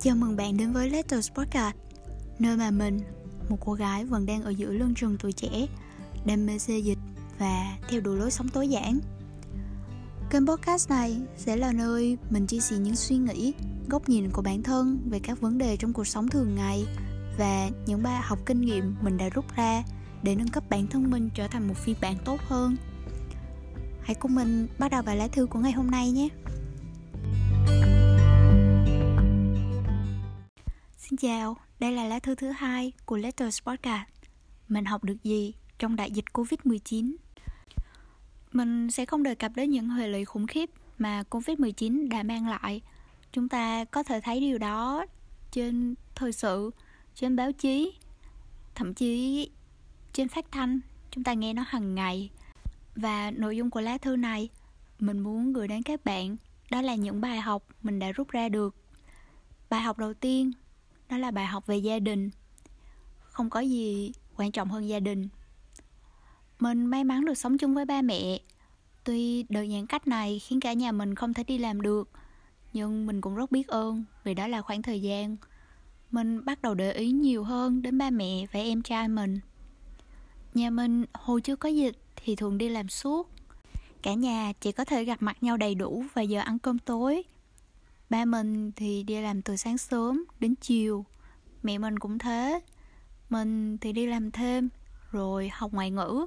Chào mừng bạn đến với Letters Podcast Nơi mà mình, một cô gái vẫn đang ở giữa lưng trường tuổi trẻ Đam mê xê dịch và theo đuổi lối sống tối giản Kênh podcast này sẽ là nơi mình chia sẻ những suy nghĩ, góc nhìn của bản thân về các vấn đề trong cuộc sống thường ngày và những bài học kinh nghiệm mình đã rút ra để nâng cấp bản thân mình trở thành một phiên bản tốt hơn. Hãy cùng mình bắt đầu bài lá thư của ngày hôm nay nhé. Xin chào, đây là lá thư thứ hai của Letters Podcast. Mình học được gì trong đại dịch Covid-19? Mình sẽ không đề cập đến những hệ lụy khủng khiếp mà Covid-19 đã mang lại. Chúng ta có thể thấy điều đó trên thời sự, trên báo chí, thậm chí trên phát thanh, chúng ta nghe nó hàng ngày. Và nội dung của lá thư này, mình muốn gửi đến các bạn đó là những bài học mình đã rút ra được. Bài học đầu tiên đó là bài học về gia đình. Không có gì quan trọng hơn gia đình. Mình may mắn được sống chung với ba mẹ. Tuy đợt giãn cách này khiến cả nhà mình không thể đi làm được, nhưng mình cũng rất biết ơn vì đó là khoảng thời gian mình bắt đầu để ý nhiều hơn đến ba mẹ và em trai mình. Nhà mình hồi chưa có dịch thì thường đi làm suốt. Cả nhà chỉ có thể gặp mặt nhau đầy đủ vào giờ ăn cơm tối. Ba mình thì đi làm từ sáng sớm đến chiều. Mẹ mình cũng thế. Mình thì đi làm thêm Rồi học ngoại ngữ.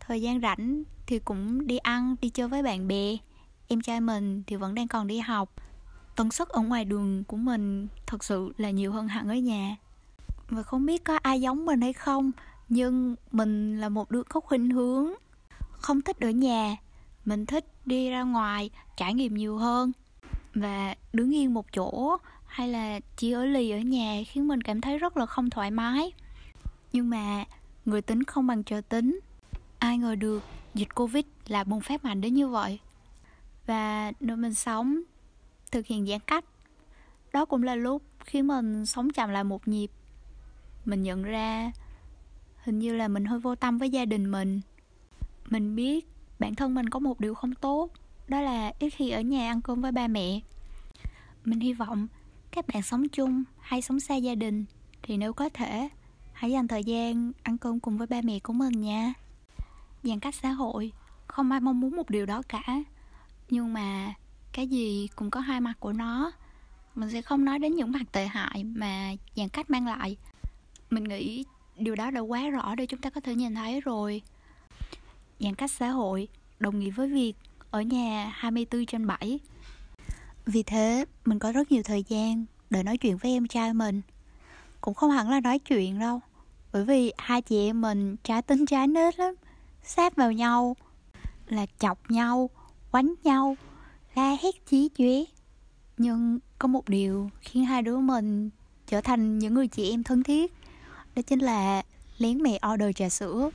Thời gian rảnh thì cũng đi ăn, đi chơi với bạn bè. Em trai mình thì vẫn đang còn đi học. Tần suất ở ngoài đường của mình thật sự là nhiều hơn hẳn ở nhà. Và không biết có ai giống mình hay không Nhưng mình là một đứa có khuynh hướng. Không thích ở nhà Mình thích đi ra ngoài trải nghiệm nhiều hơn và đứng yên một chỗ hay là chỉ ở lì ở nhà khiến mình cảm thấy rất là không thoải mái. Nhưng mà người tính không bằng trời tính. Ai ngờ được dịch covid là bùng phát mạnh đến như vậy. Và nơi mình sống, thực hiện giãn cách, đó cũng là lúc khiến mình sống chậm lại một nhịp. Mình nhận ra hình như là mình hơi vô tâm với gia đình mình. Mình biết bản thân mình có một điều không tốt đó là ít khi ở nhà ăn cơm với ba mẹ. Mình hy vọng các bạn sống chung hay sống xa gia đình thì nếu có thể, hãy dành thời gian ăn cơm cùng với ba mẹ của mình nha. Giãn cách xã hội, không ai mong muốn một điều đó cả. Nhưng mà cái gì cũng có hai mặt của nó. Mình sẽ không nói đến những mặt tệ hại mà giãn cách mang lại. Mình nghĩ điều đó đã quá rõ để chúng ta có thể nhìn thấy rồi. Giãn cách xã hội đồng nghĩa với việc ở nhà 24 trên 7 Vì thế mình có rất nhiều thời gian để nói chuyện với em trai mình. Cũng không hẳn là nói chuyện đâu Bởi vì hai chị em mình trái tính trái nết lắm Sát vào nhau Là chọc nhau, quánh nhau, la hét chí chóe. Nhưng có một điều khiến hai đứa mình trở thành những người chị em thân thiết Đó chính là lén mẹ order trà sữa.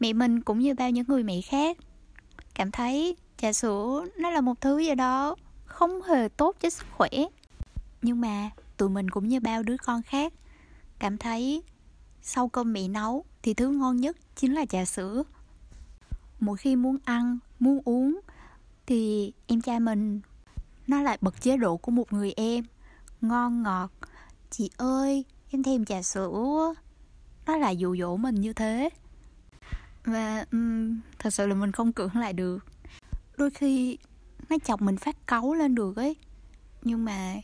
Mẹ mình cũng như bao những người mẹ khác Cảm thấy trà sữa nó là một thứ gì đó không hề tốt cho sức khỏe. Nhưng mà tụi mình cũng như bao đứa con khác cảm thấy sau cơm mẹ nấu thì thứ ngon nhất chính là trà sữa. Mỗi khi muốn ăn muốn uống thì em trai mình nó lại bật chế độ của một người em. Ngon ngọt chị ơi em thèm trà sữa. Nó lại dụ dỗ mình như thế. Và um, thật sự là mình không cưỡng lại được đôi khi nó chọc mình phát cáu lên được ấy. Nhưng mà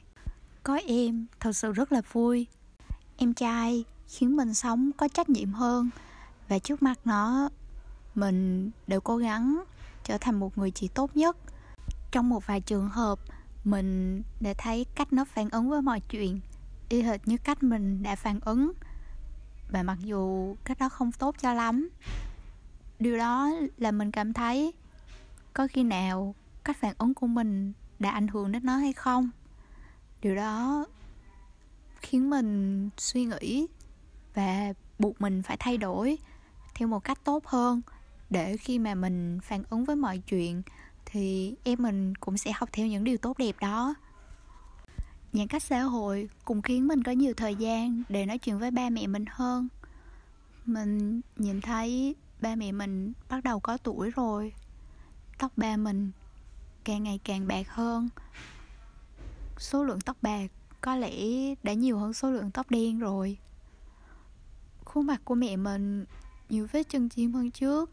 có em, thật sự rất là vui. Em trai khiến mình sống có trách nhiệm hơn. Và trước mặt nó, mình đều cố gắng trở thành một người chị tốt nhất. Trong một vài trường hợp, mình đã thấy cách nó phản ứng với mọi chuyện, y hệt như cách mình đã phản ứng. Và mặc dù cách đó không tốt cho lắm, điều đó là mình cảm thấy có khi nào cách phản ứng của mình đã ảnh hưởng đến nó hay không? Điều đó khiến mình suy nghĩ và buộc mình phải thay đổi theo một cách tốt hơn. Để khi mà mình phản ứng với mọi chuyện, thì em mình cũng sẽ học theo những điều tốt đẹp đó. Giãn cách xã hội cũng khiến mình có nhiều thời gian để nói chuyện với ba mẹ mình hơn. Mình nhìn thấy ba mẹ mình bắt đầu có tuổi rồi tóc ba mình càng ngày càng bạc hơn. Số lượng tóc bạc có lẽ đã nhiều hơn số lượng tóc đen rồi. Khuôn mặt của mẹ mình nhiều vết chân chim hơn trước.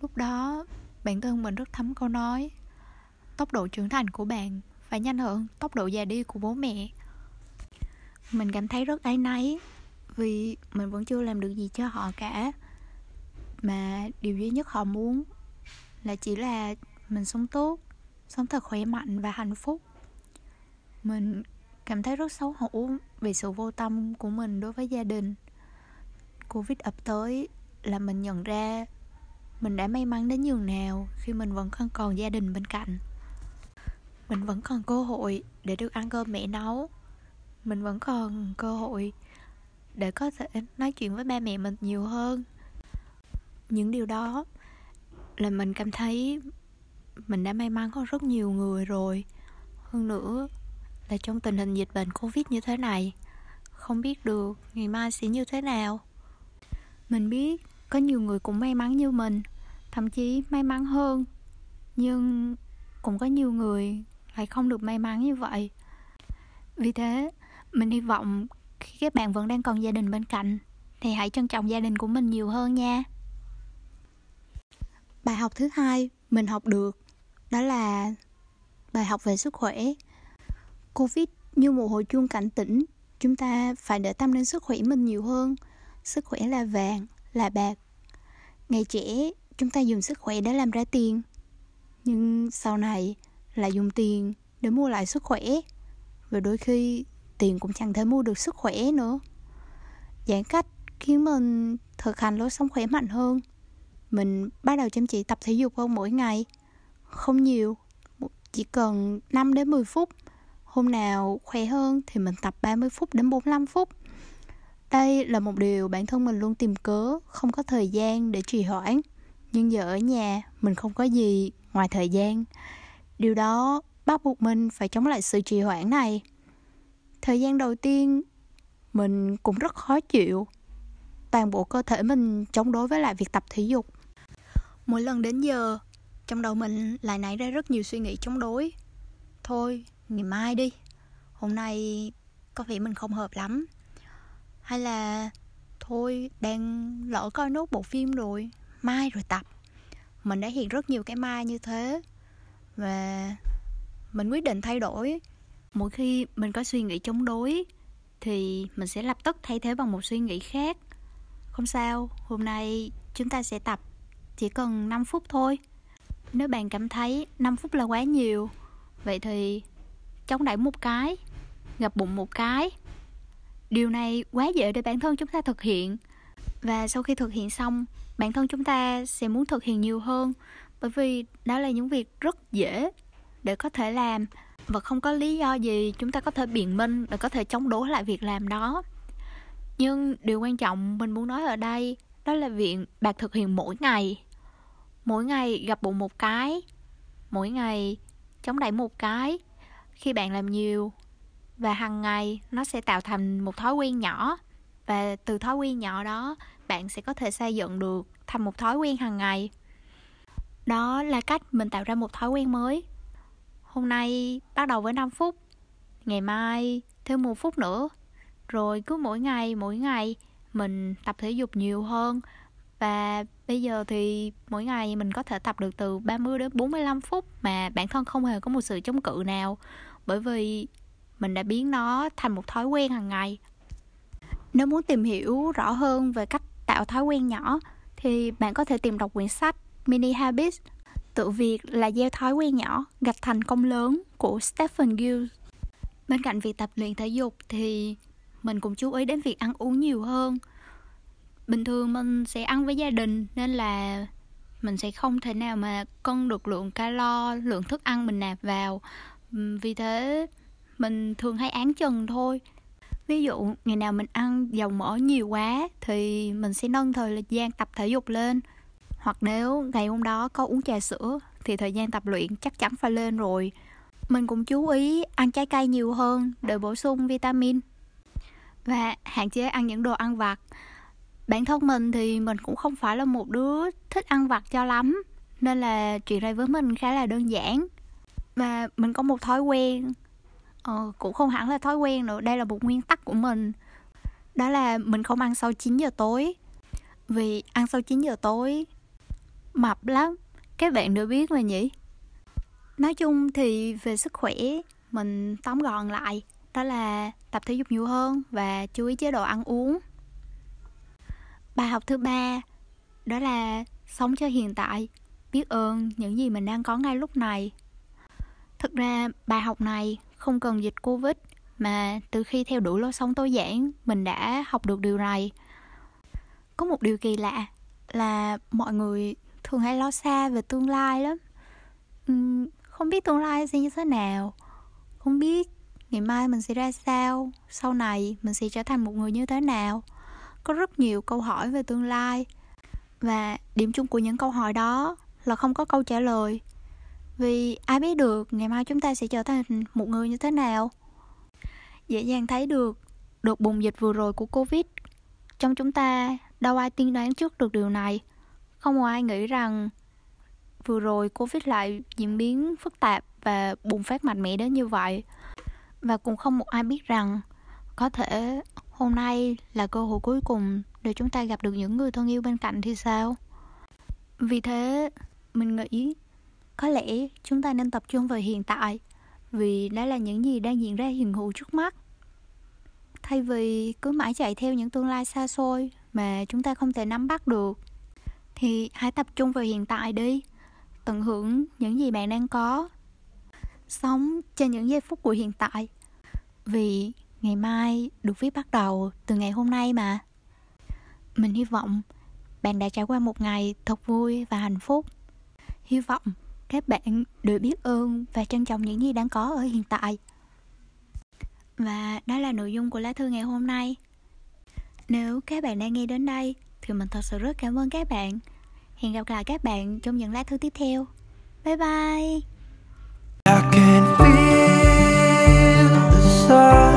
Lúc đó, bản thân mình rất thấm câu nói, tốc độ trưởng thành của bạn phải nhanh hơn tốc độ già đi của bố mẹ. Mình cảm thấy rất áy náy vì mình vẫn chưa làm được gì cho họ cả, mà điều duy nhất họ muốn là chỉ là mình sống tốt, sống thật khỏe mạnh và hạnh phúc. Mình cảm thấy rất xấu hổ vì sự vô tâm của mình đối với gia đình. Covid ập tới là mình nhận ra mình đã may mắn đến nhường nào khi mình vẫn còn còn gia đình bên cạnh. Mình vẫn còn cơ hội để được ăn cơm mẹ nấu. Mình vẫn còn cơ hội để có thể nói chuyện với ba mẹ mình nhiều hơn. Những điều đó là mình cảm thấy mình đã may mắn hơn rất nhiều người rồi. Hơn nữa là trong tình hình dịch bệnh covid như thế này, không biết được ngày mai sẽ như thế nào. Mình biết có nhiều người cũng may mắn như mình, thậm chí may mắn hơn, nhưng cũng có nhiều người lại không được may mắn như vậy. Vì thế, mình hy vọng khi các bạn vẫn đang còn gia đình bên cạnh thì hãy trân trọng gia đình của mình nhiều hơn nha bài học thứ hai mình học được đó là bài học về sức khỏe. Covid như một hồi chuông cảnh tỉnh, chúng ta phải để tâm đến sức khỏe mình nhiều hơn. Sức khỏe là vàng, là bạc. Ngày trẻ, chúng ta dùng sức khỏe để làm ra tiền. Nhưng sau này là dùng tiền để mua lại sức khỏe. Và đôi khi tiền cũng chẳng thể mua được sức khỏe nữa. Giãn cách khiến mình thực hành lối sống khỏe mạnh hơn mình bắt đầu chăm chỉ tập thể dục hơn mỗi ngày. Không nhiều chỉ cần 5 đến 10 phút. Hôm nào khỏe hơn thì mình tập 30 phút đến 45 phút. Đây là một điều bản thân mình luôn tìm cớ, không có thời gian để trì hoãn. Nhưng giờ ở nhà, mình không có gì ngoài thời gian. Điều đó bắt buộc mình phải chống lại sự trì hoãn này. Thời gian đầu tiên, mình cũng rất khó chịu. Toàn bộ cơ thể mình chống đối với lại việc tập thể dục mỗi lần đến giờ, trong đầu mình lại nảy ra rất nhiều suy nghĩ chống đối. Thôi, ngày mai đi. Hôm nay có vẻ mình không hợp lắm. Hay là, thôi, đang lỡ coi nốt bộ phim rồi, mai rồi tập. Mình đã hiện rất nhiều cái mai như thế. Và mình quyết định thay đổi. Mỗi khi mình có suy nghĩ chống đối, thì mình sẽ lập tức thay thế bằng một suy nghĩ khác. Không sao, hôm nay chúng ta sẽ tập chỉ cần 5 phút thôi. Nếu bạn cảm thấy 5 phút là quá nhiều, vậy thì chống đẩy một cái gập bụng một cái. Điều này quá dễ để bản thân chúng ta thực hiện. Và sau khi thực hiện xong, bản thân chúng ta sẽ muốn thực hiện nhiều hơn, bởi vì đó là những việc rất dễ để có thể làm. Và không có lý do gì chúng ta có thể biện minh để có thể chống đối lại việc làm đó. Nhưng điều quan trọng mình muốn nói ở đây, đó là việc bạn thực hiện mỗi ngày mỗi ngày gặp bụng một cái, mỗi ngày chống đẩy một cái. Khi bạn làm nhiều và hàng ngày, nó sẽ tạo thành một thói quen nhỏ và từ thói quen nhỏ đó, bạn sẽ có thể xây dựng được thành một thói quen hàng ngày. Đó là cách mình tạo ra một thói quen mới. Hôm nay bắt đầu với 5 phút, ngày mai thêm một phút nữa. Rồi cứ mỗi ngày mỗi ngày mình tập thể dục nhiều hơn và bây giờ thì mỗi ngày mình có thể tập được từ 30 đến 45 phút mà bản thân không hề có một sự chống cự nào, bởi vì mình đã biến nó thành một thói quen hàng ngày. Nếu muốn tìm hiểu rõ hơn về cách tạo thói quen nhỏ, thì bạn có thể tìm đọc quyển sách Mini Habits, tự việc là gieo thói quen nhỏ, gạch thành công lớn của Stephen Gill. Bên cạnh việc tập luyện thể dục thì mình cũng chú ý đến việc ăn uống nhiều hơn bình thường mình sẽ ăn với gia đình nên là mình sẽ không thể nào mà cân được lượng calo lượng thức ăn mình nạp vào. Vì thế mình thường hay án chừng thôi. Ví dụ ngày nào mình ăn dầu mỡ nhiều quá thì mình sẽ nâng thời gian tập thể dục lên. Hoặc nếu ngày hôm đó có uống trà sữa thì thời gian tập luyện chắc chắn phải lên rồi. Mình cũng chú ý ăn trái cây nhiều hơn để bổ sung vitamin và hạn chế ăn những đồ ăn vặt bản thân mình thì mình cũng không phải là một đứa thích ăn vặt cho lắm nên là chuyện này với mình khá là đơn giản. Và mình có một thói quen ờ, cũng không hẳn là thói quen nữa đây là một nguyên tắc của mình. Đó là mình không ăn sau 9 giờ tối. Vì ăn sau 9 giờ tối mập lắm. Các bạn đều biết mà nhỉ? Nói chung thì về sức khỏe mình tóm gọn lại đó là tập thể dục nhiều hơn và chú ý chế độ ăn uống bài học thứ ba, đó là sống cho hiện tại, biết ơn những gì mình đang có ngay lúc này. Thực ra, bài học này không cần dịch covid, mà từ khi theo đuổi lối sống tối giản, mình đã học được điều này. Có một điều kỳ lạ là mọi người thường hay lo xa về tương lai lắm. Không biết tương lai sẽ như thế nào. Không biết ngày mai mình sẽ ra sao, sau này mình sẽ trở thành một người như thế nào có rất nhiều câu hỏi về tương lai. Và điểm chung của những câu hỏi đó là không có câu trả lời. Vì ai biết được ngày mai chúng ta sẽ trở thành một người như thế nào? Dễ dàng thấy được, đợt bùng dịch vừa rồi của covid, trong chúng ta đâu ai tiên đoán trước được điều này. Không có ai nghĩ rằng vừa rồi covid lại diễn biến phức tạp và bùng phát mạnh mẽ đến như vậy. Và cũng không một ai biết rằng có thể hôm nay là cơ hội cuối cùng để chúng ta gặp được những người thân yêu bên cạnh thì sao? Vì thế, mình nghĩ có lẽ chúng ta nên tập trung vào hiện tại, vì đó là những gì đang diễn ra hiện hữu trước mắt. Thay vì cứ mãi chạy theo những tương lai xa xôi mà chúng ta không thể nắm bắt được, thì hãy tập trung vào hiện tại đi, tận hưởng những gì bạn đang có. Sống trên những giây phút của hiện tại, vì ngày mai được viết bắt đầu từ ngày hôm nay mà. Mình hy vọng bạn đã trải qua một ngày thật vui và hạnh phúc. Hy vọng các bạn đều biết ơn và trân trọng những gì đang có ở hiện tại. Và đó là nội dung của lá thư ngày hôm nay. Nếu các bạn đang nghe đến đây thì mình thật sự rất cảm ơn các bạn. Hẹn gặp lại các bạn trong những lá thư tiếp theo. Bye bye. I can feel the sun.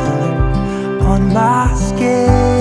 on my skin.